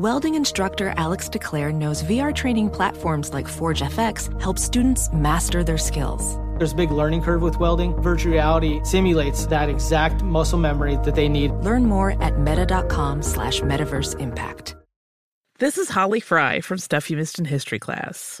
Welding instructor Alex DeClaire knows VR training platforms like Forge FX help students master their skills. There's a big learning curve with welding. Virtual reality simulates that exact muscle memory that they need. Learn more at meta.com slash metaverse impact. This is Holly Fry from Stuff You Missed in History class.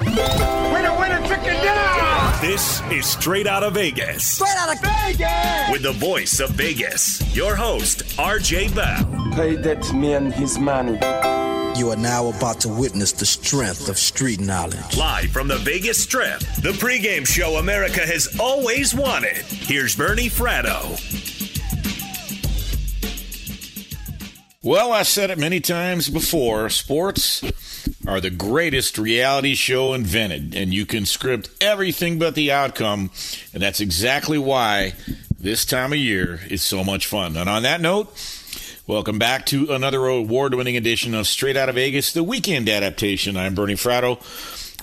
Winner, winner, chicken dinner! This is Straight Out of Vegas. Straight out of Vegas! With the voice of Vegas, your host, RJ Bell. Pay that man his money. You are now about to witness the strength of street knowledge. Live from the Vegas Strip, the pregame show America has always wanted. Here's Bernie Fratto. Well, I said it many times before sports are the greatest reality show invented, and you can script everything but the outcome, and that's exactly why this time of year is so much fun. And on that note, welcome back to another award winning edition of Straight Out of Vegas, the weekend adaptation. I'm Bernie Fratto.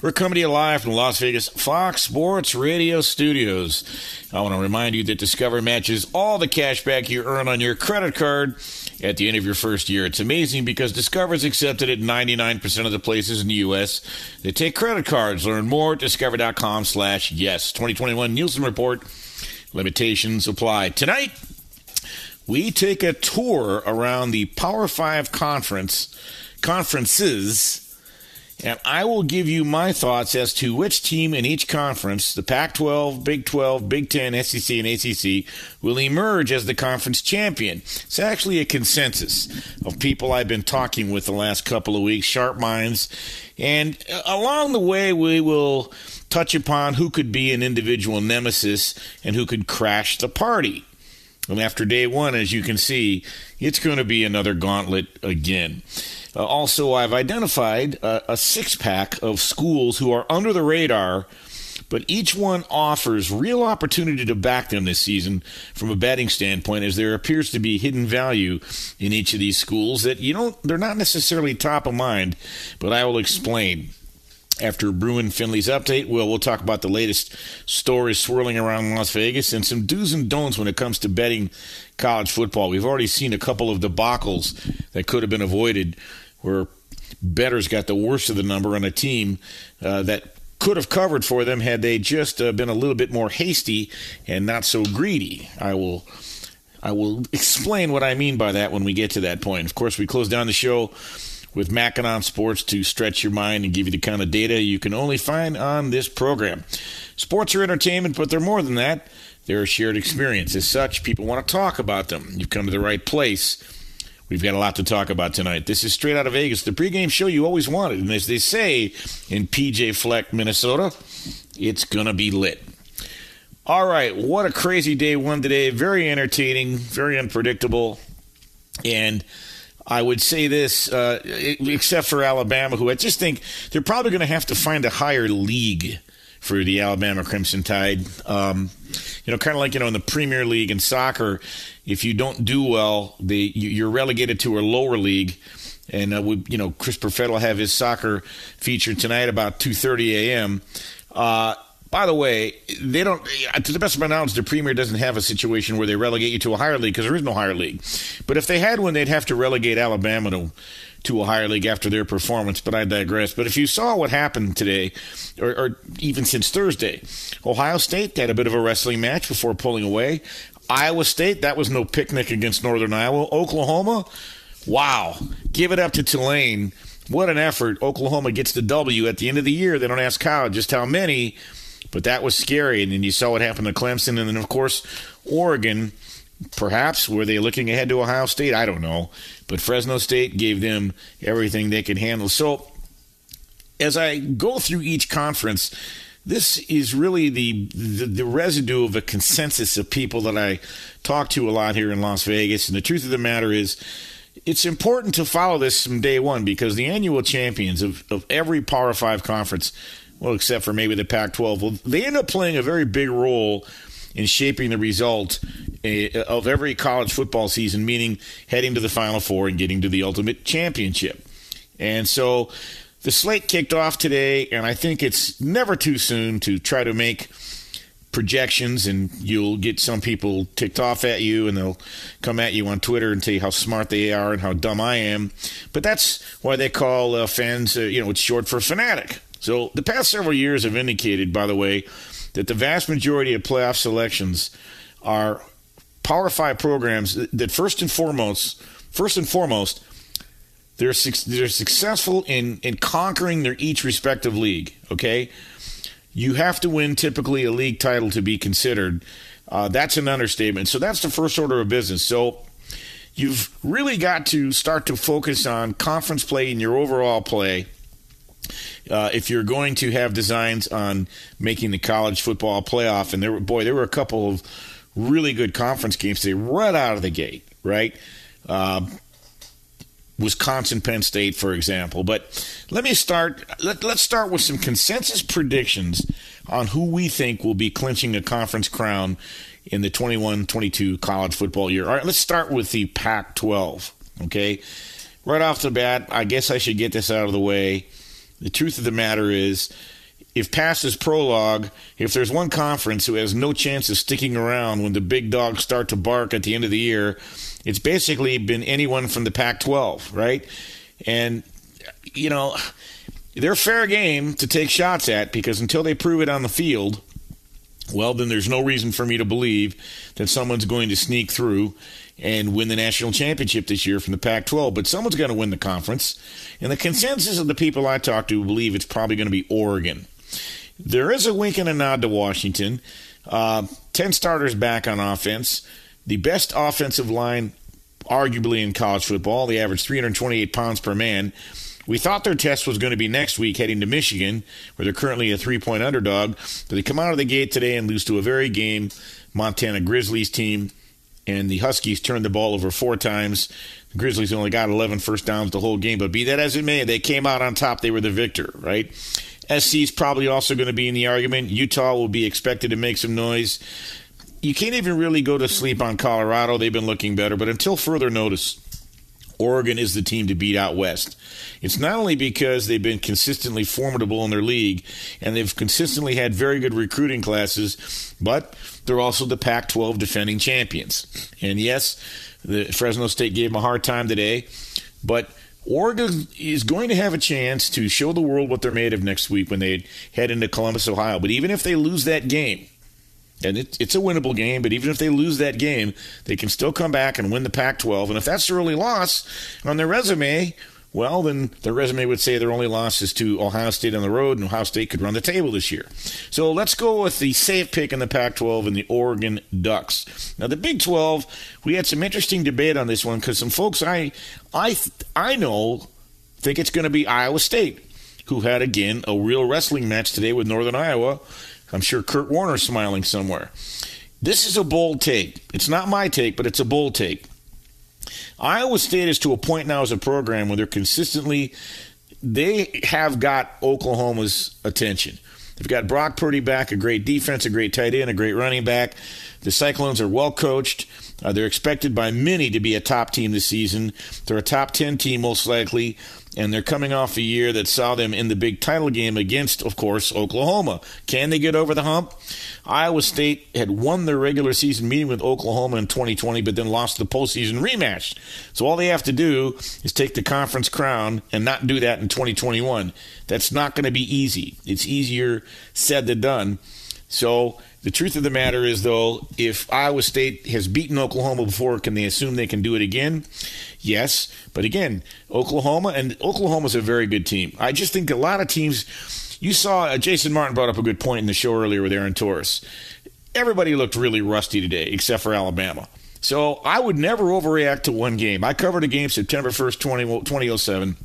We're coming to you live from Las Vegas Fox Sports Radio studios. I want to remind you that Discover matches all the cash back you earn on your credit card at the end of your first year. It's amazing because Discover is accepted at 99% of the places in the U.S. They take credit cards. Learn more at discover.com slash yes. 2021 Nielsen Report. Limitations apply. Tonight, we take a tour around the Power 5 conference conferences and I will give you my thoughts as to which team in each conference, the Pac 12, Big 12, Big 10, SEC, and ACC, will emerge as the conference champion. It's actually a consensus of people I've been talking with the last couple of weeks, sharp minds. And uh, along the way, we will touch upon who could be an individual nemesis and who could crash the party. And after day one, as you can see, it's going to be another gauntlet again. Uh, also, I've identified a, a six pack of schools who are under the radar, but each one offers real opportunity to back them this season from a betting standpoint, as there appears to be hidden value in each of these schools that you don't, they're not necessarily top of mind, but I will explain. After Bruin Finley's update, well, we'll talk about the latest stories swirling around Las Vegas and some do's and don'ts when it comes to betting college football. We've already seen a couple of debacles that could have been avoided where bettors got the worst of the number on a team uh, that could have covered for them had they just uh, been a little bit more hasty and not so greedy. I will I will explain what I mean by that when we get to that point. Of course, we close down the show with Mackinac Sports to stretch your mind and give you the kind of data you can only find on this program. Sports are entertainment, but they're more than that. They're a shared experience. As such, people want to talk about them. You've come to the right place. We've got a lot to talk about tonight. This is straight out of Vegas, the pregame show you always wanted. And as they say in PJ Fleck, Minnesota, it's going to be lit. All right, what a crazy day one today. Very entertaining, very unpredictable. And I would say this, uh, except for Alabama, who I just think they're probably going to have to find a higher league for the Alabama Crimson Tide. Um, you know, kind of like you know in the Premier League in soccer, if you don't do well, they you're relegated to a lower league. And uh, we, you know, Chris Perfett will have his soccer feature tonight about 2:30 a.m. Uh, by the way, they don't. Uh, to the best of my knowledge, the Premier doesn't have a situation where they relegate you to a higher league because there is no higher league. But if they had one, they'd have to relegate Alabama to to a higher league after their performance. But I digress. But if you saw what happened today, or, or even since Thursday, Ohio State had a bit of a wrestling match before pulling away. Iowa State, that was no picnic against Northern Iowa. Oklahoma, wow, give it up to Tulane. What an effort. Oklahoma gets the W at the end of the year. They don't ask how, just how many. But that was scary. And then you saw what happened to Clemson. And then, of course, Oregon. Perhaps were they looking ahead to Ohio State? I don't know. But Fresno State gave them everything they could handle. So as I go through each conference, this is really the, the, the residue of a consensus of people that I talk to a lot here in Las Vegas. And the truth of the matter is, it's important to follow this from day one because the annual champions of, of every Power Five conference well, except for maybe the Pac 12. Well, they end up playing a very big role in shaping the result eh, of every college football season, meaning heading to the Final Four and getting to the ultimate championship. And so the slate kicked off today, and I think it's never too soon to try to make projections and you'll get some people ticked off at you and they'll come at you on Twitter and tell you how smart they are and how dumb I am. But that's why they call uh, fans, uh, you know, it's short for fanatic. So the past several years have indicated, by the way, that the vast majority of playoff selections are Power Five programs that first and foremost, first and foremost, they're they're successful in in conquering their each respective league. Okay, you have to win typically a league title to be considered. Uh, that's an understatement. So that's the first order of business. So you've really got to start to focus on conference play and your overall play uh, if you're going to have designs on making the college football playoff, and there boy, there were a couple of really good conference games today right out of the gate, right? Uh, Wisconsin, Penn State, for example. But let me start. Let, let's start with some consensus predictions on who we think will be clinching a conference crown in the 21-22 college football year. All right, let's start with the Pac-12. Okay, right off the bat, I guess I should get this out of the way. The truth of the matter is, if past is prologue, if there's one conference who has no chance of sticking around when the big dogs start to bark at the end of the year, it's basically been anyone from the Pac 12, right? And, you know, they're fair game to take shots at because until they prove it on the field, well, then there's no reason for me to believe that someone's going to sneak through and win the national championship this year from the Pac 12. But someone's going to win the conference. And the consensus of the people I talk to believe it's probably going to be Oregon. There is a wink and a nod to Washington. Uh, 10 starters back on offense. The best offensive line, arguably, in college football. They average 328 pounds per man. We thought their test was going to be next week heading to Michigan, where they're currently a three point underdog. But they come out of the gate today and lose to a very game Montana Grizzlies team and the Huskies turned the ball over four times. The Grizzlies only got 11 first downs the whole game, but be that as it may, they came out on top. They were the victor, right? SC is probably also going to be in the argument. Utah will be expected to make some noise. You can't even really go to sleep on Colorado. They've been looking better, but until further notice, Oregon is the team to beat out west. It's not only because they've been consistently formidable in their league and they've consistently had very good recruiting classes, but they're also the Pac 12 defending champions. And yes, the Fresno State gave them a hard time today, but Oregon is going to have a chance to show the world what they're made of next week when they head into Columbus, Ohio. But even if they lose that game, and it, it's a winnable game, but even if they lose that game, they can still come back and win the Pac 12. And if that's their only loss on their resume, well, then their resume would say their only loss is to Ohio State on the road, and Ohio State could run the table this year. So let's go with the safe pick in the Pac 12 and the Oregon Ducks. Now, the Big 12, we had some interesting debate on this one because some folks I, I, I know think it's going to be Iowa State, who had, again, a real wrestling match today with Northern Iowa. I'm sure Kurt Warner's smiling somewhere. This is a bold take. It's not my take, but it's a bold take. Iowa State is to a point now as a program where they're consistently they have got Oklahoma's attention. They've got Brock Purdy back, a great defense, a great tight end, a great running back. The Cyclones are well coached. Uh, they're expected by many to be a top team this season. They're a top 10 team, most likely and they're coming off a year that saw them in the big title game against, of course, Oklahoma. Can they get over the hump? Iowa State had won their regular season meeting with Oklahoma in 2020, but then lost the postseason rematch. So all they have to do is take the conference crown and not do that in 2021. That's not going to be easy. It's easier said than done. So the truth of the matter is, though, if Iowa State has beaten Oklahoma before, can they assume they can do it again? Yes. But again, Oklahoma, and Oklahoma's a very good team. I just think a lot of teams, you saw uh, Jason Martin brought up a good point in the show earlier with Aaron Torres. Everybody looked really rusty today, except for Alabama. So I would never overreact to one game. I covered a game September 1st, 20, 2007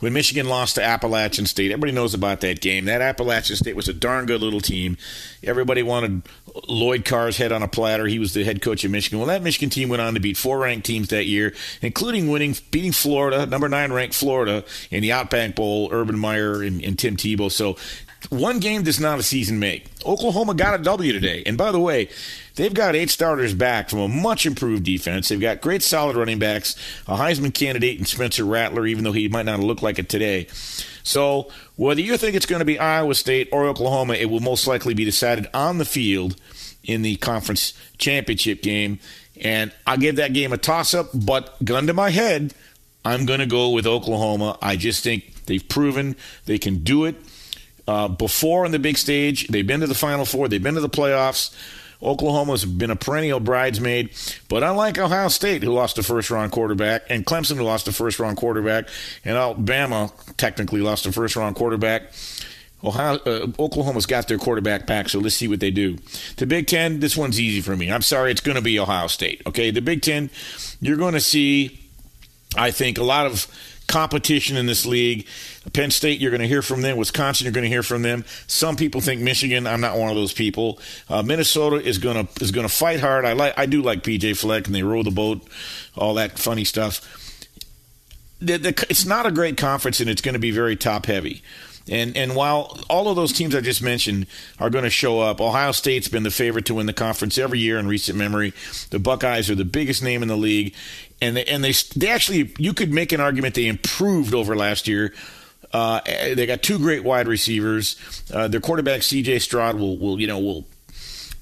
when Michigan lost to Appalachian State. Everybody knows about that game. That Appalachian State was a darn good little team. Everybody wanted Lloyd Carr's head on a platter. He was the head coach of Michigan. Well, that Michigan team went on to beat four ranked teams that year, including winning, beating Florida, number nine ranked Florida in the Outback Bowl, Urban Meyer and, and Tim Tebow. So one game does not a season make. Oklahoma got a W today. And by the way, they've got eight starters back from a much improved defense. They've got great solid running backs, a Heisman candidate in Spencer Rattler, even though he might not look like it today. So whether you think it's going to be Iowa State or Oklahoma, it will most likely be decided on the field in the conference championship game. And I'll give that game a toss up, but gun to my head, I'm going to go with Oklahoma. I just think they've proven they can do it uh, before on the big stage. They've been to the Final Four, they've been to the playoffs. Oklahoma's been a perennial bridesmaid, but unlike Ohio State, who lost a first round quarterback, and Clemson, who lost a first round quarterback, and Alabama technically lost a first round quarterback, Ohio, uh, Oklahoma's got their quarterback back, so let's see what they do. The Big Ten, this one's easy for me. I'm sorry, it's going to be Ohio State. Okay, the Big Ten, you're going to see, I think, a lot of competition in this league. Penn State, you're going to hear from them. Wisconsin, you're going to hear from them. Some people think Michigan. I'm not one of those people. Uh, Minnesota is going to is going to fight hard. I like I do like PJ Fleck and they row the boat, all that funny stuff. The, the, it's not a great conference and it's going to be very top heavy. And and while all of those teams I just mentioned are going to show up, Ohio State's been the favorite to win the conference every year in recent memory. The Buckeyes are the biggest name in the league, and they, and they they actually you could make an argument they improved over last year. Uh, they got two great wide receivers. Uh, their quarterback C.J. Stroud will will you know will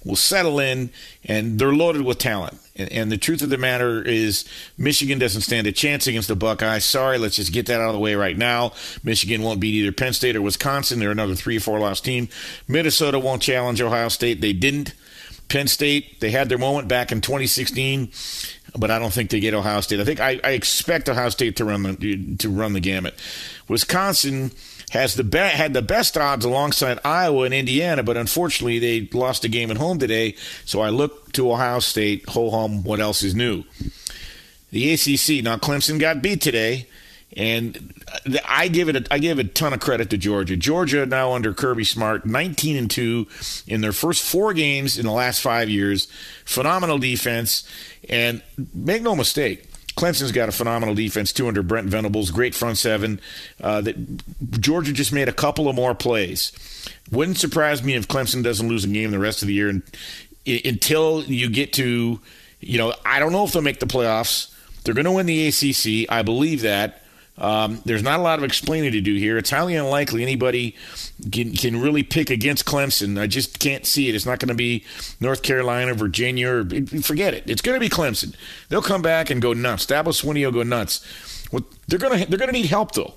will settle in, and they're loaded with talent. And, and, the truth of the matter is, Michigan doesn't stand a chance against the Buckeyes. Sorry, let's just get that out of the way right now. Michigan won't beat either Penn State or Wisconsin. They're another three or four loss team. Minnesota won't challenge Ohio State. They didn't. Penn State, they had their moment back in 2016, but I don't think they get Ohio State. I think I, I expect Ohio State to run the to run the gamut. Wisconsin has the be- had the best odds alongside Iowa and Indiana, but unfortunately they lost a game at home today. So I look to Ohio State. Ho hum, what else is new? The ACC. Now Clemson got beat today, and I give it a, I give a ton of credit to Georgia. Georgia now under Kirby Smart, 19 and two in their first four games in the last five years. Phenomenal defense, and make no mistake Clemson's got a phenomenal defense too under Brent Venables, great front seven. Uh, that Georgia just made a couple of more plays. Wouldn't surprise me if Clemson doesn't lose a game the rest of the year, and, until you get to, you know, I don't know if they'll make the playoffs. They're going to win the ACC, I believe that. Um, there's not a lot of explaining to do here. It's highly unlikely anybody can, can really pick against Clemson. I just can't see it. It's not going to be North Carolina, Virginia, or forget it. It's going to be Clemson. They'll come back and go nuts. Dabo Swinney will go nuts. Well, they're going to they're going to need help though.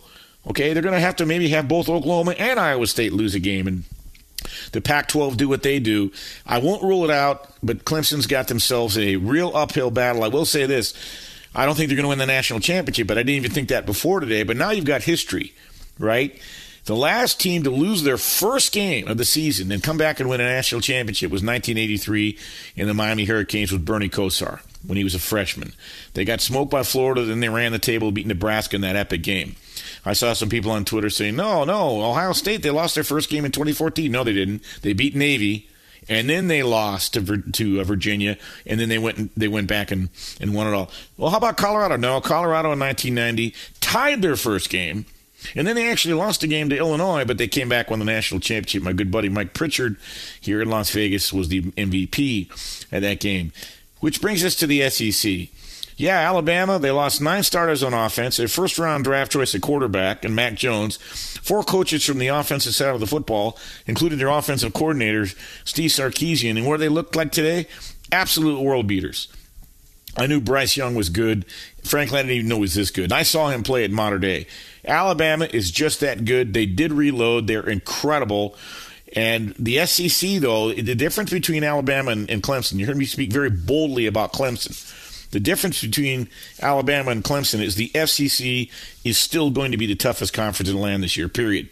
Okay, they're going to have to maybe have both Oklahoma and Iowa State lose a game and the Pac 12 do what they do. I won't rule it out, but Clemson's got themselves a real uphill battle. I will say this I don't think they're going to win the national championship, but I didn't even think that before today. But now you've got history, right? The last team to lose their first game of the season and come back and win a national championship was 1983 in the Miami Hurricanes with Bernie Kosar when he was a freshman. They got smoked by Florida, then they ran the table, beat Nebraska in that epic game. I saw some people on Twitter saying, no, no, Ohio State, they lost their first game in 2014. No, they didn't. They beat Navy and then they lost to to uh, Virginia, and then they went and, they went back and, and won it all. Well, how about Colorado? No, Colorado in 1990 tied their first game And then they actually lost a game to Illinois, but they came back won the national championship. My good buddy Mike Pritchard here in Las Vegas was the MVP at that game. Which brings us to the SEC. Yeah, Alabama, they lost nine starters on offense, their first round draft choice at quarterback, and Mac Jones, four coaches from the offensive side of the football, including their offensive coordinator, Steve Sarkisian. And what they looked like today? Absolute world beaters. I knew Bryce Young was good. Frankly, I didn't even know he was this good. I saw him play at Mater Dei. Alabama is just that good. They did reload. They're incredible. And the SEC, though, the difference between Alabama and, and Clemson, you heard me speak very boldly about Clemson. The difference between Alabama and Clemson is the SEC is still going to be the toughest conference in the land this year, period.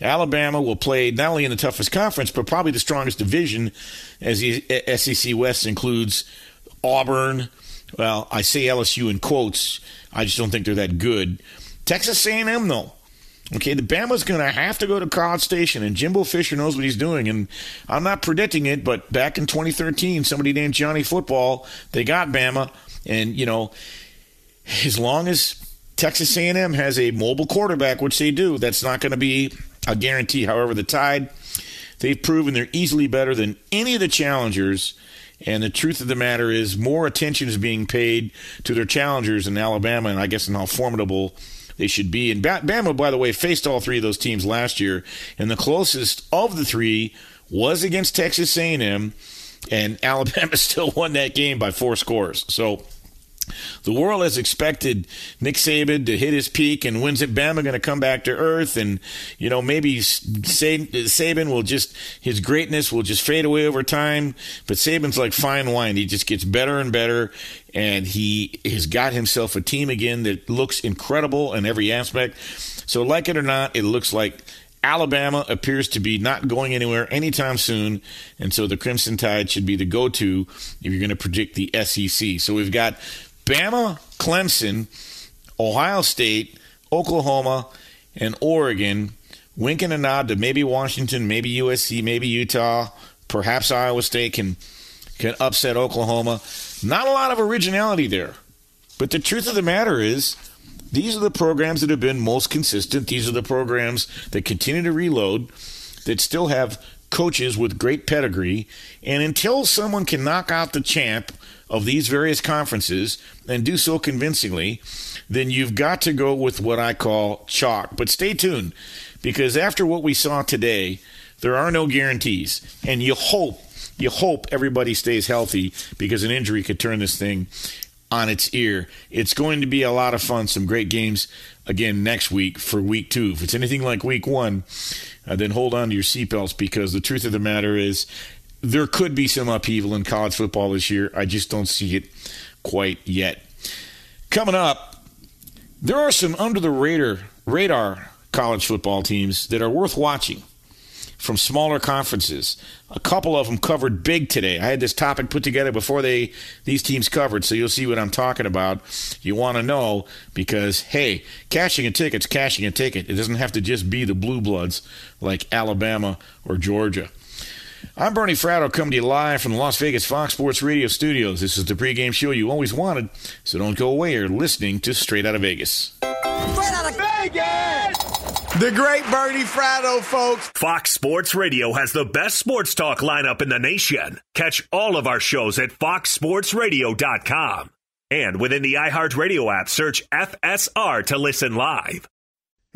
Alabama will play not only in the toughest conference, but probably the strongest division, as the SEC West includes Auburn. Well, I say LSU in quotes. I just don't think they're that good. Texas A&M, though. Okay, the Bama's going to have to go to College Station, and Jimbo Fisher knows what he's doing. And I'm not predicting it, but back in 2013, somebody named Johnny Football, they got Bama, and you know, as long as Texas A&M has a mobile quarterback, which they do, that's not going to be a guarantee. However, the Tide, they've proven they're easily better than any of the challengers. And the truth of the matter is, more attention is being paid to their challengers in Alabama, and I guess in how formidable they should be. And Bama, by the way, faced all three of those teams last year, and the closest of the three was against Texas A&M, and Alabama still won that game by four scores. So the world has expected Nick Saban to hit his peak, and when's it Bama going to come back to earth? And you know maybe Saban will just his greatness will just fade away over time. But Saban's like fine wine; he just gets better and better, and he has got himself a team again that looks incredible in every aspect. So, like it or not, it looks like Alabama appears to be not going anywhere anytime soon, and so the Crimson Tide should be the go-to if you're going to predict the SEC. So we've got Bama, Clemson, Ohio State, Oklahoma, and Oregon, winking a nod to maybe Washington, maybe USC, maybe Utah, perhaps Iowa State can can upset Oklahoma. Not a lot of originality there. But the truth of the matter is, these are the programs that have been most consistent. These are the programs that continue to reload, that still have coaches with great pedigree. And until someone can knock out the champ of these various conferences and do so convincingly, then you've got to go with what I call chalk. But stay tuned because after what we saw today, there are no guarantees. And you hope, you hope everybody stays healthy because an injury could turn this thing on its ear. It's going to be a lot of fun. Some great games again next week for week two. If it's anything like week one, uh, then hold on to your seatbelts because the truth of the matter is there could be some upheaval in college football this year. I just don't see it quite yet. Coming up, there are some under the radar radar college football teams that are worth watching from smaller conferences. A couple of them covered big today. I had this topic put together before they these teams covered, so you'll see what I'm talking about. You want to know because hey, cashing a ticket's cashing a ticket. It doesn't have to just be the blue bloods like Alabama or Georgia. I'm Bernie Fratto coming to you live from the Las Vegas Fox Sports Radio studios. This is the pregame show you always wanted, so don't go away. You're listening to Straight Out of Vegas. Straight Out of Vegas! The great Bernie Fratto, folks. Fox Sports Radio has the best sports talk lineup in the nation. Catch all of our shows at foxsportsradio.com. And within the iHeartRadio app, search FSR to listen live.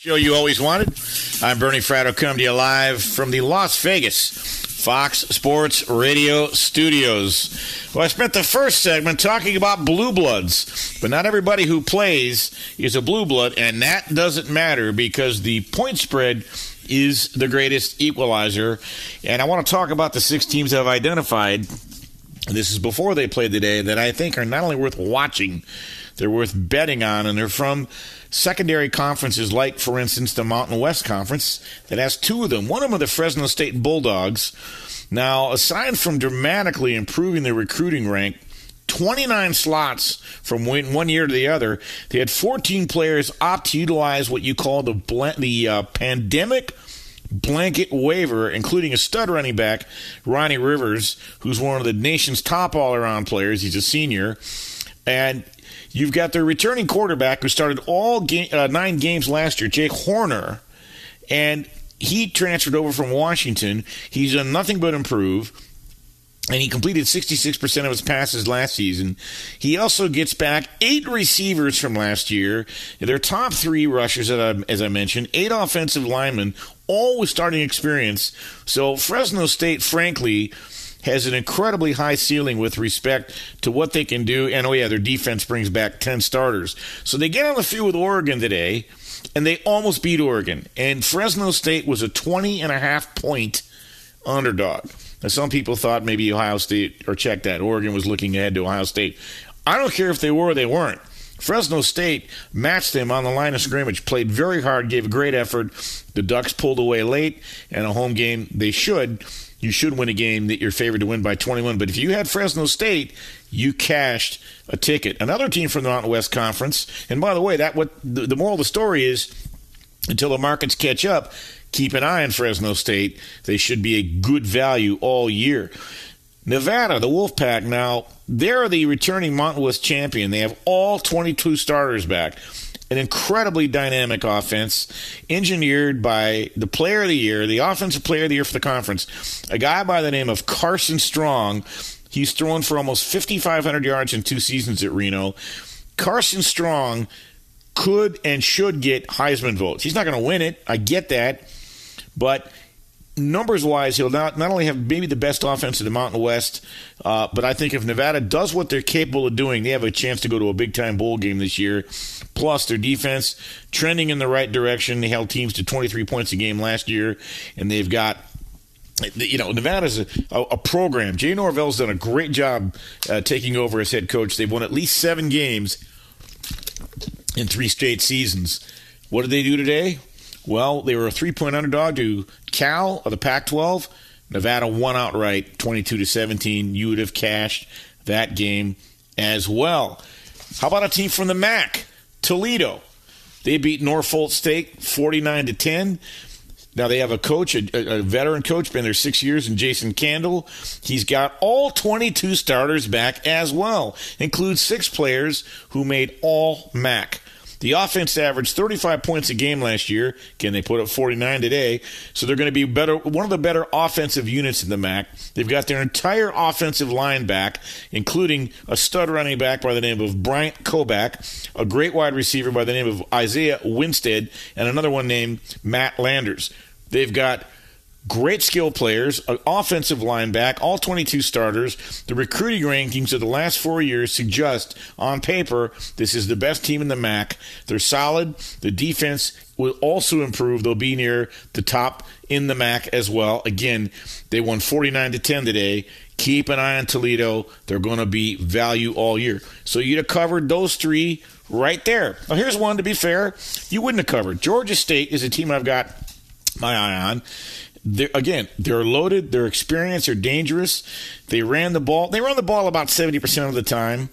Show you always wanted. I'm Bernie Fratto, coming to you live from the Las Vegas Fox Sports Radio studios. Well, I spent the first segment talking about blue bloods, but not everybody who plays is a blue blood, and that doesn't matter because the point spread is the greatest equalizer. And I want to talk about the six teams I've identified. This is before they played today that I think are not only worth watching, they're worth betting on, and they're from secondary conferences like, for instance, the Mountain West Conference that has two of them. One of them are the Fresno State Bulldogs. Now, aside from dramatically improving their recruiting rank, 29 slots from one year to the other, they had 14 players opt to utilize what you call the the uh, pandemic blanket waiver, including a stud running back, Ronnie Rivers, who's one of the nation's top all-around players. He's a senior, and You've got their returning quarterback who started all game, uh, nine games last year, Jake Haener, and he transferred over from Washington. He's done nothing but improve. And he completed 66% of his passes last season. He also gets back eight receivers from last year. Their top three rushers, as I mentioned, eight offensive linemen, all with starting experience. So Fresno State, frankly, has an incredibly high ceiling with respect to what they can do. And oh, yeah, their defense brings back 10 starters. So they get on the field with Oregon today, and they almost beat Oregon. And Fresno State was a 20 and a half point underdog. Now, some people thought maybe Ohio State, or check that, Oregon was looking ahead to Ohio State. I don't care if they were or they weren't. Fresno State matched them on the line of scrimmage, played very hard, gave a great effort. The Ducks pulled away late, and a home game they should you should win a game that you're favored to win by 21. But if you had Fresno State, you cashed a ticket. Another team from the Mountain West Conference, and by the way, that what the, the moral of the story is until the markets catch up, keep an eye on Fresno State. They should be a good value all year. Nevada, the Wolfpack, now they're the returning Mountain West champion. They have all 22 starters back an incredibly dynamic offense engineered by the player of the year, the offensive player of the year for the conference, a guy by the name of Carson Strong. He's thrown for almost 5,500 yards in two seasons at Reno. Carson Strong could and should get Heisman votes. He's not going to win it. I get that. But numbers wise, he'll not, not only have maybe the best offense in the Mountain West, uh, but I think if Nevada does what they're capable of doing, they have a chance to go to a big time bowl game this year. Plus, their defense trending in the right direction. They held teams to 23 points a game last year, and they've got you know, Nevada's a, a, program. Jay Norvell's done a great job uh, taking over as head coach. They've won at least seven games in three straight seasons. What did they do today? Well, they were a three point underdog to Cal of the Pac 12. Nevada won outright 22 to 17. You would have cashed that game as well. How about a team from the MAC? Toledo. They beat Norfolk State 49 to 10. Now they have a coach, a, a, veteran coach, been there six years, and Jason Candle. He's got all 22 starters back as well, includes six players who made all MAC. The offense averaged 35 points a game last year. Can they put up 49 today? So they're going to be better, one of the better offensive units in the MAC. They've got their entire offensive line back, including a stud running back by the name of Bryant Koback, a great wide receiver by the name of Isaiah Winstead, and another one named Matt Landers. They've got great skill players, an offensive line back, all 22 starters. The recruiting rankings of the last four years suggest, on paper, this is the best team in the MAC. They're solid. The defense will also improve. They'll be near the top in the MAC as well. Again, they won 49 to 10 today. Keep an eye on Toledo. They're going to be value all year. So you'd have covered those three right there. Now, here's one to be fair you wouldn't have covered. Georgia State is a team I've got my eye on. They're, again, they're loaded, they're experienced, they're dangerous. They ran the ball. They run the ball about 70% of the time,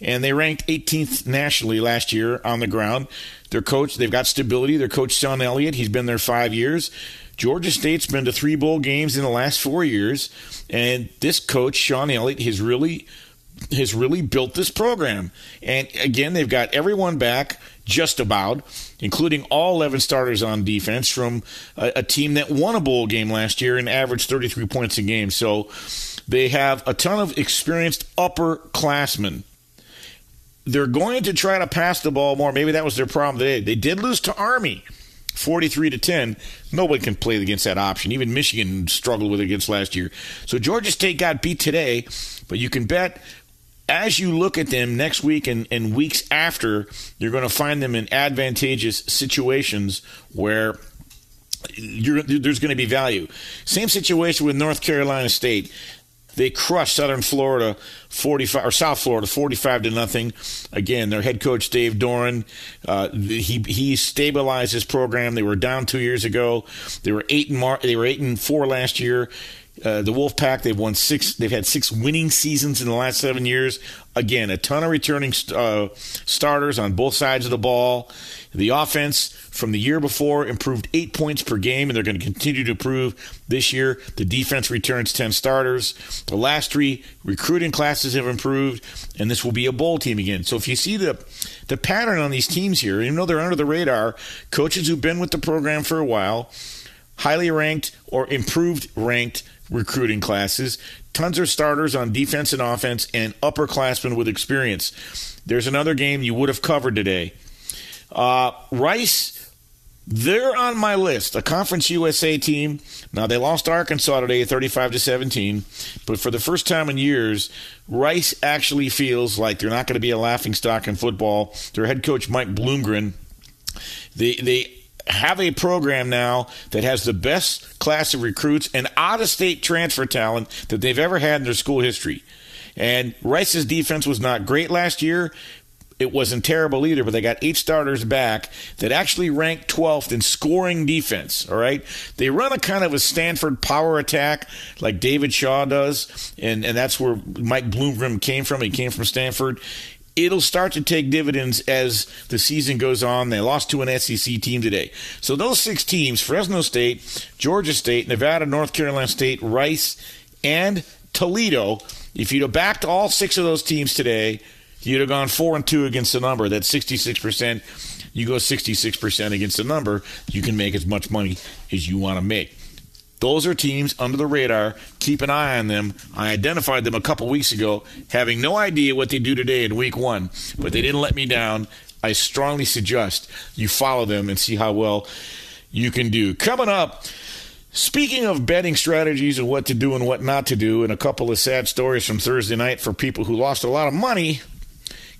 and they ranked 18th nationally last year on the ground. Their coach, they've got stability. Their coach, Shawn Elliott, he's been there five years. Georgia State's been to three bowl games in the last four years, and this coach, Shawn Elliott, has really has really built this program. And again, they've got everyone back just about, including all 11 starters on defense from a, a, team that won a bowl game last year and averaged 33 points a game. So they have a ton of experienced upperclassmen. They're going to try to pass the ball more. Maybe that was their problem today. They did lose to Army. 43 to 10. Nobody can play against that option. Even Michigan struggled with it against last year. So Georgia State got beat today, but you can bet as you look at them next week and, and weeks after, you're going to find them in advantageous situations where there's going to be value. Same situation with North Carolina State. They crushed Southern Florida 45 or South Florida 45 to nothing. Again, their head coach Dave Doeren, uh, he he stabilized his program. They were down two years ago. They were eight and mar- they were eight and four last year. Uh, the Wolfpack, they've won six. They've had six winning seasons in the last seven years. Again, a ton of returning uh, starters on both sides of the ball. The offense from the year before improved eight points per game, and they're going to continue to improve this year. The defense returns 10 starters. The last three recruiting classes have improved, and this will be a bowl team again. So if you see the, the pattern on these teams here, even though they're under the radar, coaches who've been with the program for a while, highly ranked or improved ranked recruiting classes, tons of starters on defense and offense, and upperclassmen with experience. There's another game you would have covered today. Uh, Rice, they're on my list. A Conference USA team. Now they lost Arkansas today, 35 to 17, but for the first time in years, Rice actually feels like they're not going to be a laughing stock in football. Their head coach Mike Bloomgren, they they have a program now that has the best class of recruits and out of state transfer talent that they've ever had in their school history. And Rice's defense was not great last year. It wasn't terrible either, but they got eight starters back that actually ranked 12th in scoring defense. All right. They run a kind of a Stanford power attack like David Shaw does. And, and that's where Mike Bloomgren came from. He came from Stanford it'll start to take dividends as the season goes on. They lost to an SEC team today. So those six teams Fresno State, Georgia State, Nevada, North Carolina State, Rice, and Toledo. If you'd have backed all six of those teams today, you'd have gone four and two against the number. That's 66%. You go 66% against the number, you can make as much money as you want to make. Those are teams under the radar. Keep an eye on them. I identified them a couple weeks ago, having no idea what they do today in week one, but they didn't let me down. I strongly suggest you follow them and see how well you can do. Coming up, Speaking of betting strategies and what to do and what not to do, and a couple of sad stories from Thursday night for people who lost a lot of money,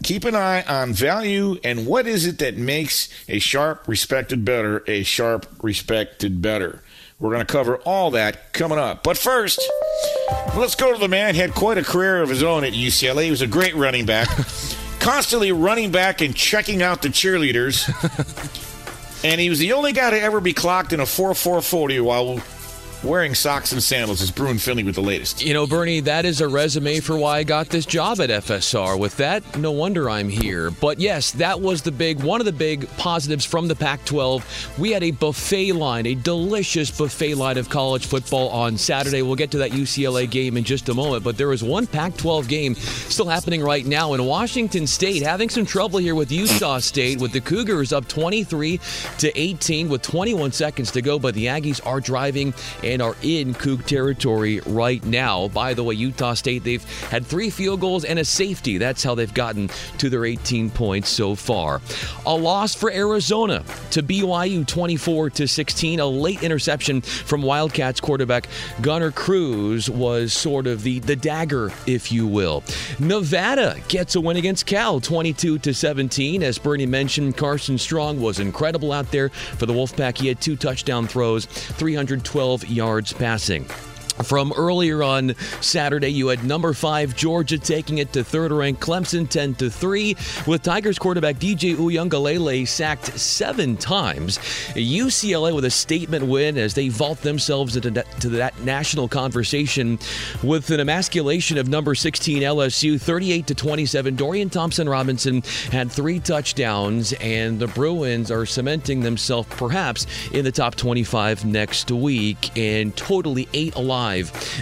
keep an eye on value and what is it that makes a sharp, respected better a sharp, respected better. We're going to cover all that coming up. But first, let's go to the man had quite a career of his own at UCLA. He was a great running back, constantly running back and checking out the cheerleaders. and he was the only guy to ever be clocked in a 4-4-40 while wearing socks and sandals. is Brian Finley with the latest. You know, Bernie, that is a resume for why I got this job at FSR. With that, no wonder I'm here. But yes, that was the big one of the big positives from the Pac-12. We had a buffet line, a delicious buffet line of college football on Saturday. We'll get to that UCLA game in just a moment, but there is one Pac-12 game still happening right now in Washington State, having some trouble here with Utah State with the Cougars up 23 to 18 with 21 seconds to go, but the Aggies are driving and are in Coug territory right now. By the way, Utah State, they've had three field goals and a safety. That's how they've gotten to their 18 points so far. A loss for Arizona to BYU 24 to 16. A late interception from Wildcats quarterback Gunner Cruz was sort of the, the dagger, if you will. Nevada gets a win against Cal 22 to 17. As Bernie mentioned, Carson Strong was incredible out there for the Wolfpack. He had two touchdown throws, 312 yards passing. From earlier on Saturday, you had number five Georgia taking it to third ranked Clemson 10 to 3, with Tigers quarterback DJ Uiagalelei sacked seven times. UCLA with a statement win as they vault themselves into to that national conversation with an emasculation of number 16 LSU 38 to 27. Dorian Thompson Robinson had three touchdowns, and the Bruins are cementing themselves perhaps in the top 25 next week and totally ate alive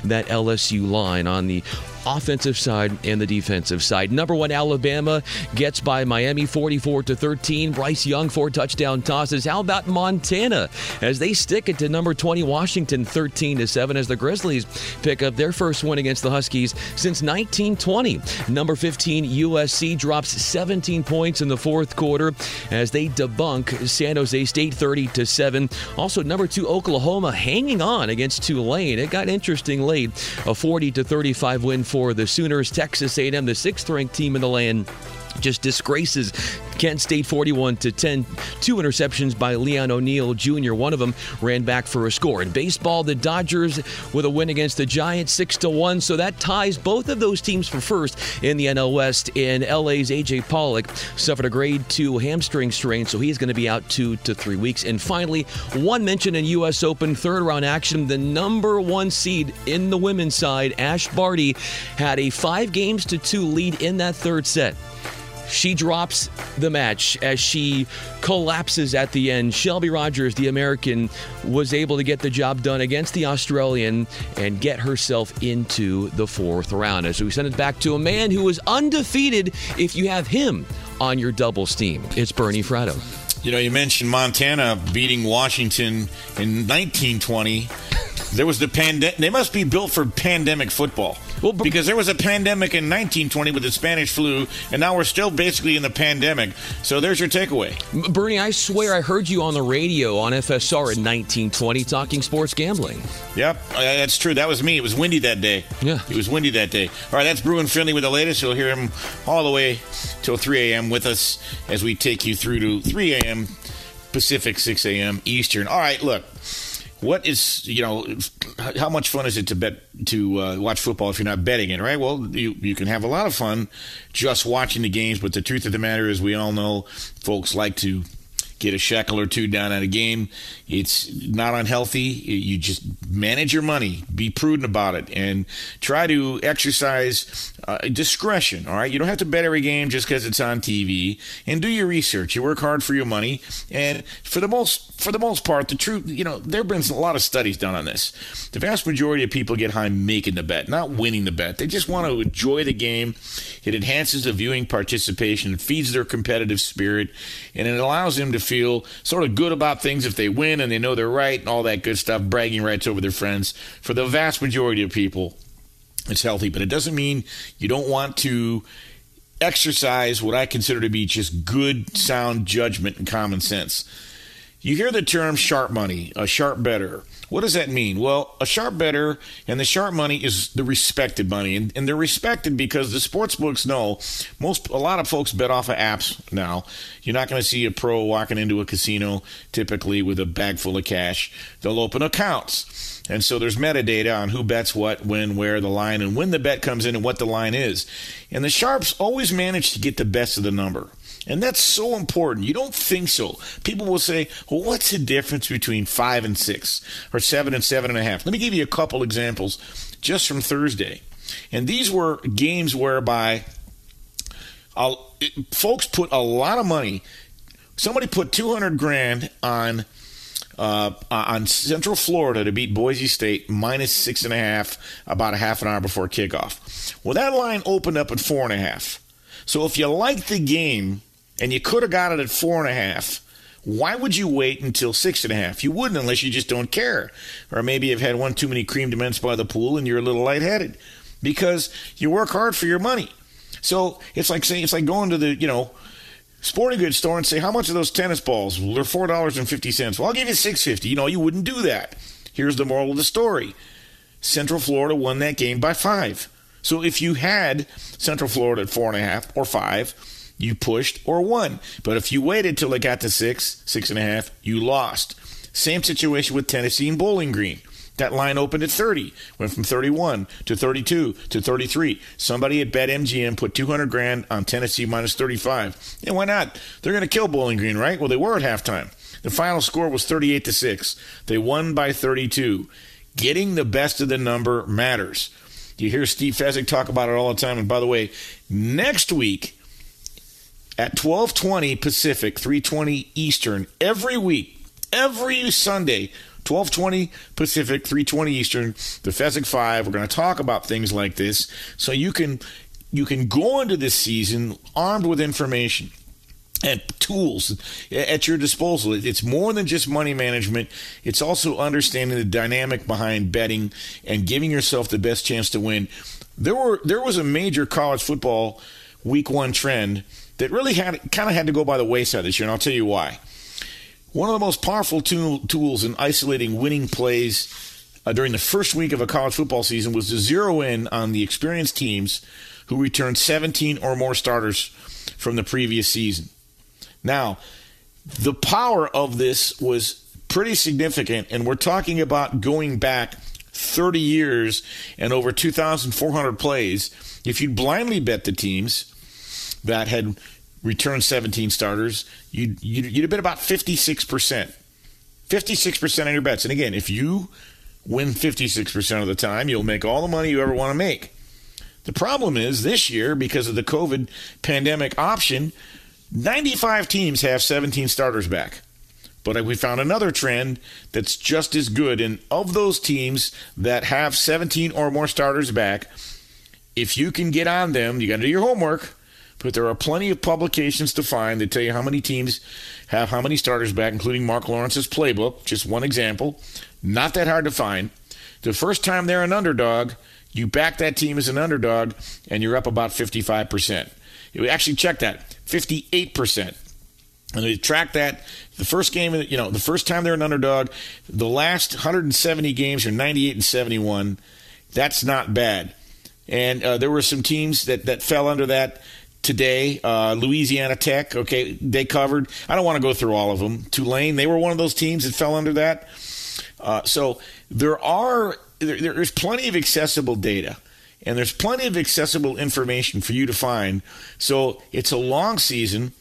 that LSU line on the offensive side and the defensive side. Number one, Alabama gets by Miami 44 to 13. Bryce Young, four touchdown tosses. How about Montana as they stick it to number 20, Washington 13 to 7 as the Grizzlies pick up their first win against the Huskies since 1920. Number 15, USC drops 17 points in the fourth quarter as they debunk San Jose State 30 to 7. Also, number two, Oklahoma hanging on against Tulane. It got interesting late. A 40 to 35 win for for the Sooners. Texas A&M, the sixth-ranked team in the land just disgraces Kent State 41 to 10. Two interceptions by Leon O'Neal Jr. One of them ran back for a score. In baseball, the Dodgers with a win against the Giants 6 to 1. So that ties both of those teams for first in the NL West. In LA's AJ Pollock suffered a grade 2 hamstring strain, so he's going to be out 2 to 3 weeks. And finally, one mention in US Open third round action, the number 1 seed in the women's side, Ash Barty had a 5 games to 2 lead in that third set. She drops the match as she collapses at the end. Shelby Rogers, the American, was able to get the job done against the Australian and get herself into the fourth round. As we send it back to a man who was undefeated if you have him on your doubles team. It's Bernie Fratto. You know, you mentioned Montana beating Washington in 1920. There was the pandemic. They must be built for pandemic football. Well, because there was a pandemic in 1920 with the Spanish flu, and now we're still basically in the pandemic. So there's your takeaway. Bernie, I swear I heard you on the radio on FSR in 1920 talking sports gambling. Yep, uh, that's true. That was me. It was windy that day. Yeah. It was windy that day. All right, that's Brian Finley with the latest. You'll hear him all the way till 3 a.m. with us as we take you through to 3 a.m. Pacific, 6 a.m. Eastern. All right, look what is you know how much fun is it to bet to uh, watch football if you're not betting it right well you you can have a lot of fun just watching the games but the truth of the matter is we all know folks like to get a shekel or two down at a game. It's not unhealthy. You just manage your money, be prudent about it, and try to exercise uh, discretion. All right, you don't have to bet every game just because it's on TV, and do your research. You work hard for your money, and for the most for the most part, the truth, you know, there have been a lot of studies done on this. The vast majority of people get high making the bet, not winning the bet. They just want to enjoy the game. It enhances the viewing participation, feeds their competitive spirit, and it allows them to feel sort of good about things if they win and they know they're right and all that good stuff, bragging rights over their friends. For the vast majority of people, it's healthy, but it doesn't mean you don't want to exercise what I consider to be just good, sound judgment and common sense. You hear the term sharp money, a sharp bettor. What does that mean? Well, a sharp bettor and the sharp money is the respected money, and, and they're respected because the sports books know most a lot of folks bet off of apps now. You're not going to see a pro walking into a casino typically with a bag full of cash. They'll open accounts. And so there's metadata on who bets what, when, where, the line, and when the bet comes in and what the line is. And the sharps always manage to get the best of the number. And that's so important. You don't think so. People will say, well, what's the difference between five and six or seven and seven and a half? Let me give you a couple examples just from Thursday. And these were games whereby uh, folks put a lot of money. Somebody put 200 grand on uh, on Central Florida to beat Boise State minus six and a half about a half an hour before kickoff. Well, that line opened up at four and a half. So if you like the game, and you could have got it at four and a half. Why would you wait until six and a half? You wouldn't unless you just don't care. Or maybe you've had one too many creamed mints by the pool and you're a little lightheaded because you work hard for your money. So it's like saying, it's like going to the, you know, sporting goods store and say, how much are those tennis balls? Well, they're $4.50. Well, I'll give you 650 You know, you wouldn't do that. Here's the moral of the story. Central Florida won that game by five. So if you had Central Florida at four and a half or five, you pushed or won. But if you waited till it got to six, six and a half, you lost. Same situation with Tennessee and Bowling Green. That line opened at 30, went from 31 to 32 to 33. Somebody at BetMGM put 200 grand on Tennessee minus 35. And why not? They're going to kill Bowling Green, right? Well, they were at halftime. The final score was 38 to 6. They won by 32. Getting the best of the number matters. You hear Steve Fezzik talk about it all the time. And by the way, next week, at 12:20 Pacific, 3:20 Eastern every week, every Sunday, 12:20 Pacific, 3:20 Eastern, the Fezzik 5. We're going to talk about things like this so you can you can go into this season armed with information and tools at your disposal. It's more than just money management. It's also understanding the dynamic behind betting and giving yourself the best chance to win. There were there was a major college football week 1 trend that really had kind of had to go by the wayside this year, and I'll tell you why. One of the most powerful tool, tools in isolating winning plays uh, during the first week of a college football season was to zero in on the experienced teams who returned 17 or more starters from the previous season. Now, the power of this was pretty significant, and we're talking about going back 30 years and over 2,400 plays. If you blindly bet the teams, that had returned 17 starters, you'd, you'd, you'd have been about 56%. 56% on your bets. And again, if you win 56% of the time, you'll make all the money you ever want to make. The problem is this year, because of the COVID pandemic option, 95 teams have 17 starters back. But we found another trend that's just as good. And of those teams that have 17 or more starters back, if you can get on them, you got to do your homework but there are plenty of publications to find that tell you how many teams have how many starters back, including Marc Lawrence's playbook. Just one example. Not that hard to find. The first time they're an underdog, you back that team as an underdog, and you're up about 55%. You actually check that 58%. And they track that the first game, you know, the first time they're an underdog, the last 170 games are 98 and 71. That's not bad. And uh, there were some teams that, that fell under that today. Uh, Louisiana Tech, okay, they covered. I don't want to go through all of them. Tulane, they were one of those teams that fell under that. Uh, so there are there, there's plenty of accessible data, and there's plenty of accessible information for you to find. So it's a long season.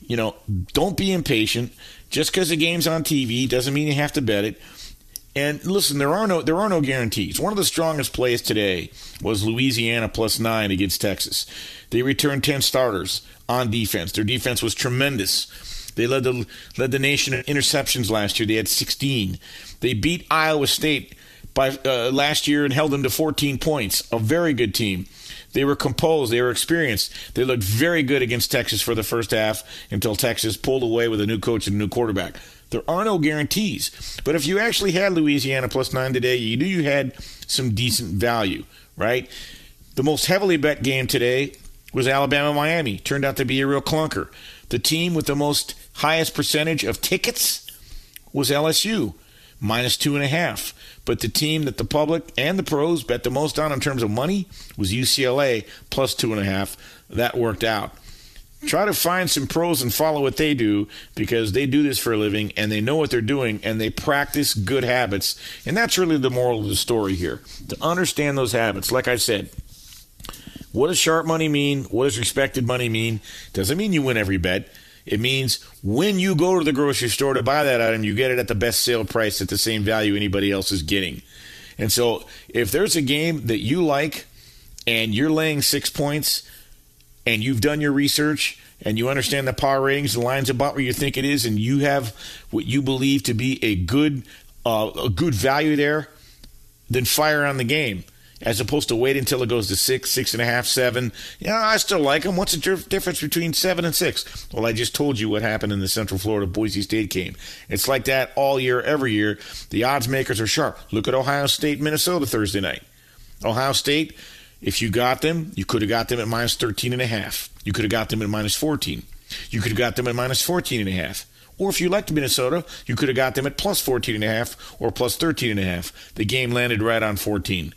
You know, don't be impatient. Just because the game's on TV doesn't mean you have to bet it. And listen, there are no there are no guarantees. One of the strongest plays today was Louisiana plus nine against Texas. They returned ten starters on defense. Their defense was tremendous. They led the led the nation in interceptions last year. They had 16. They beat Iowa State by uh, last year and held them to 14 points. A very good team. They were composed. They were experienced. They looked very good against Texas for the first half until Texas pulled away with a new coach and a new quarterback. There are no guarantees. But if you actually had Louisiana plus nine today, you knew you had some decent value, right? The most heavily bet game today was Alabama Miami. Turned out to be a real clunker. The team with the most highest percentage of tickets was LSU, minus two and a half. But the team that the public and the pros bet the most on in terms of money was UCLA, plus two and a half. That worked out. Try to find some pros and follow what they do because they do this for a living and they know what they're doing and they practice good habits. And that's really the moral of the story here to understand those habits. Like I said, what does sharp money mean? What does respected money mean? Doesn't mean you win every bet. It means when you go to the grocery store to buy that item, you get it at the best sale price at the same value anybody else is getting. And so if there's a game that you like and you're laying six points and you've done your research and you understand the power ratings, the lines about where you think it is, and you have what you believe to be a good uh, a good value there, then fire on the game as opposed to wait until it goes to six, six and a half, seven. Yeah, I still like them. What's the difference between seven and six? Well, I just told you what happened in the Central Florida Boise State game. It's like that all year, every year. The odds makers are sharp. Look at Ohio State, Minnesota Thursday night. Ohio State, if you got them, you could have got them at minus 13 and a half. You could have got them at minus 14. You could have got them at minus 14 and a half. Or if you liked Minnesota, you could have got them at plus 14 and a half or plus 13 and a half. The game landed right on 14.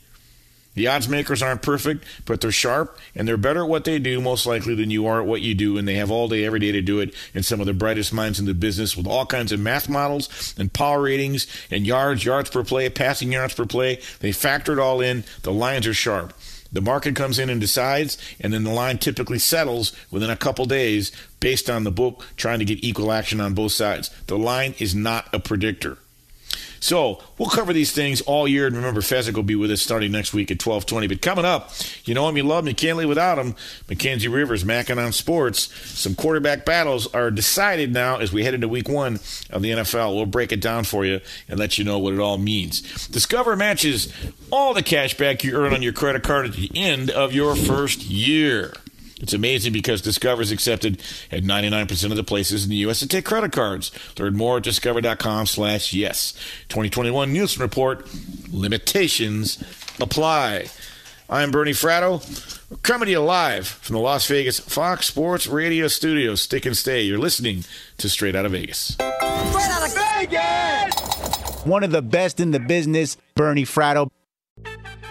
The odds makers aren't perfect, but they're sharp and they're better at what they do most likely than you are at what you do, and they have all day, every day to do it. And some of the brightest minds in the business with all kinds of math models and power ratings and yards, yards per play, passing yards per play. They factor it all in. The lines are sharp. The market comes in and decides, and then the line typically settles within a couple days based on the book trying to get equal action on both sides. The line is not a predictor. So we'll cover these things all year. And remember, Fezzik will be with us starting next week at 1220. But coming up, you know him, you love him, you can't live without him. Mackenzie Rivers, Mackin on Sports. Some quarterback battles are decided now as we head into week one of the NFL. We'll break it down for you and let you know what it all means. Discover matches all the cash back you earn on your credit card at the end of your first year. It's amazing because Discover is accepted at 99% of the places in the U.S. that take credit cards. Learn more at discover.com slash yes. 2021 Nielsen Report. Limitations apply. I'm Bernie Fratto. coming to you live from the Las Vegas Fox Sports Radio studios. Stick and stay. You're listening to Straight Out of Vegas. Straight Out of Vegas! One of the best in the business, Bernie Fratto.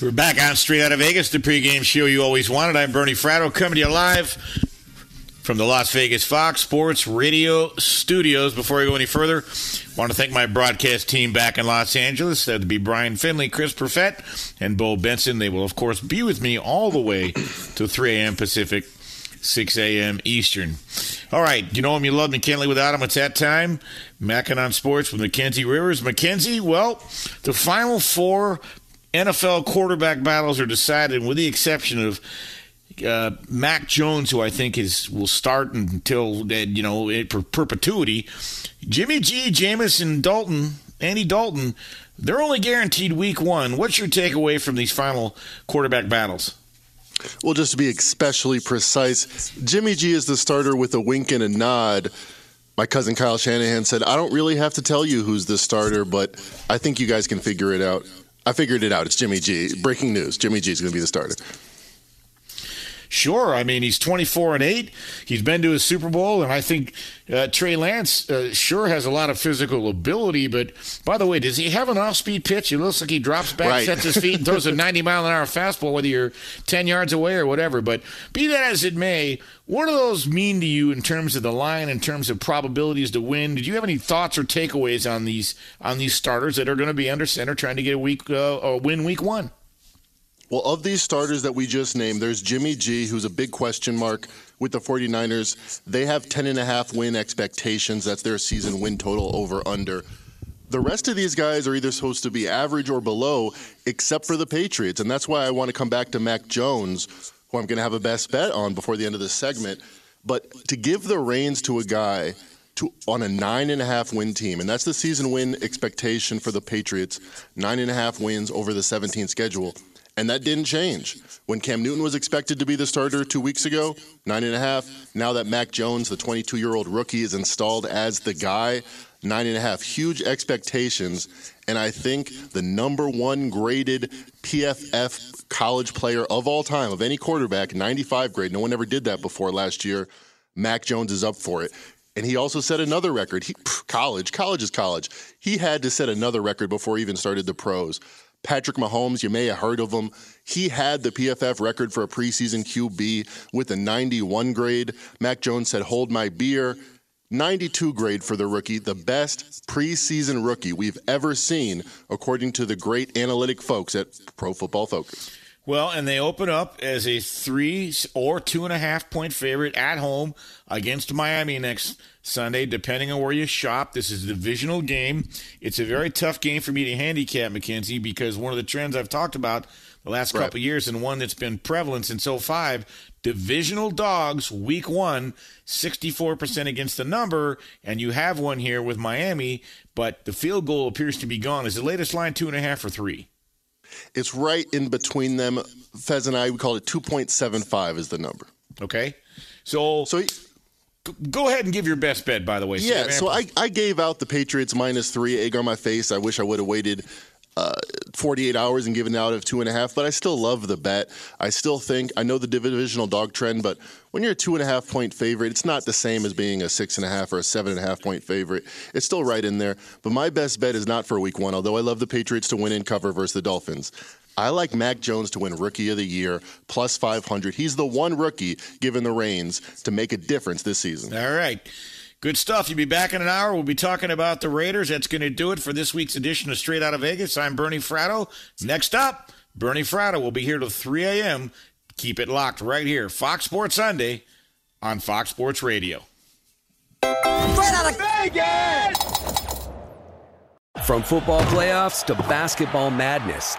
We're back on Straight Out of Vegas, the pregame show you always wanted. I'm Bernie Fratto, coming to you live from the Las Vegas Fox Sports Radio studios. Before I go any further, I want to thank my broadcast team back in Los Angeles. That'd be Brian Finley, Chris Perfett, and Bo Benson. They will, of course, be with me all the way to 3 a.m. Pacific, 6 a.m. Eastern. All right, you know him, you love him, can't live without him. It's that time. Mackin on Sports with Mackenzie Rivers. Mackenzie, well, the final four NFL quarterback battles are decided, with the exception of uh, Mac Jones, who I think is will start until you know for perpetuity. Jimmy G, Jamison Dalton, Andy Dalton, they're only guaranteed week one. What's your takeaway from these final quarterback battles? Well, just to be especially precise, Jimmy G is the starter with a wink and a nod. My cousin Kyle Shanahan said, I don't really have to tell you who's the starter, but I think you guys can figure it out. I figured it out. It's Jimmy G. Breaking news: Jimmy G is going to be the starter. Sure, I mean he's 24 and eight. He's been to a Super Bowl, and I think uh, Trey Lance uh, sure has a lot of physical ability. But by the way, does he have an off-speed pitch? It looks like he drops back, right. sets his feet, and throws a 90 mile an hour fastball, whether you're 10 yards away or whatever. But be that as it may, what do those mean to you in terms of the line, in terms of probabilities to win? Did you have any thoughts or takeaways on these on these starters that are going to be under center trying to get a week uh, a win week one? Well, of these starters that we just named, there's Jimmy G, who's a big question mark with the 49ers. They have 10.5 win expectations. That's their season win total over under. The rest of these guys are either supposed to be average or below, except for the Patriots. And that's why I want to come back to Mac Jones, who I'm going to have a best bet on before the end of this segment. But to give the reins to a guy to, on a nine and a half win team, and that's the season win expectation for the Patriots, nine and a half wins over the 17 schedule and that didn't change. When Cam Newton was expected to be the starter two weeks ago, nine and a half. Now that Mac Jones, the 22 year old rookie, is installed as the guy, nine and a half. Huge expectations. And I think the number one graded PFF college player of all time, of any quarterback, 95 grade, no one ever did that before last year. Mac Jones is up for it. And he also set another record. He, college, college is college. He had to set another record before he even started the pros. Patrick Mahomes, you may have heard of him. He had the PFF record for a preseason QB with a 91 grade. Mac Jones said, Hold my beer. 92 grade for the rookie, the best preseason rookie we've ever seen, according to the great analytic folks at Pro Football Focus. Well, and they open up as a three or two and a half point favorite at home against Miami next Sunday, depending on where you shop. This is a divisional game. It's a very tough game for me to handicap, Mackenzie, because one of the trends I've talked about the last right. couple years and one that's been prevalent since 05, divisional dogs, week one, 64% against the number, and you have one here with Miami, but the field goal appears to be gone. Is the latest line two and a half or three? It's right in between them. Fez and I, we call it 2.75 is the number. Okay. So, so go ahead and give your best bet, by the way. Yeah, so I, I gave out the Patriots minus three, egg on my face. I wish I would have waited uh, 48 hours and given out of two and a half, but I still love the bet. I still think, I know the divisional dog trend, but when you're a two and a half point favorite, it's not the same as being a six and a half or a seven and a half point favorite. It's still right in there. But my best bet is not for week one, although I love the Patriots to win and cover versus the Dolphins. I like Mac Jones to win Rookie of the Year plus 500. He's the one rookie given the reins to make a difference this season. All right. Good stuff. You'll be back in an hour. We'll be talking about the Raiders. That's going to do it for this week's edition of Straight Out of Vegas. I'm Bernie Fratto. Next up, Bernie Fratto will be here till 3 a.m. Keep it locked right here. Fox Sports Sunday on Fox Sports Radio. Straight out of Vegas! From football playoffs to basketball madness.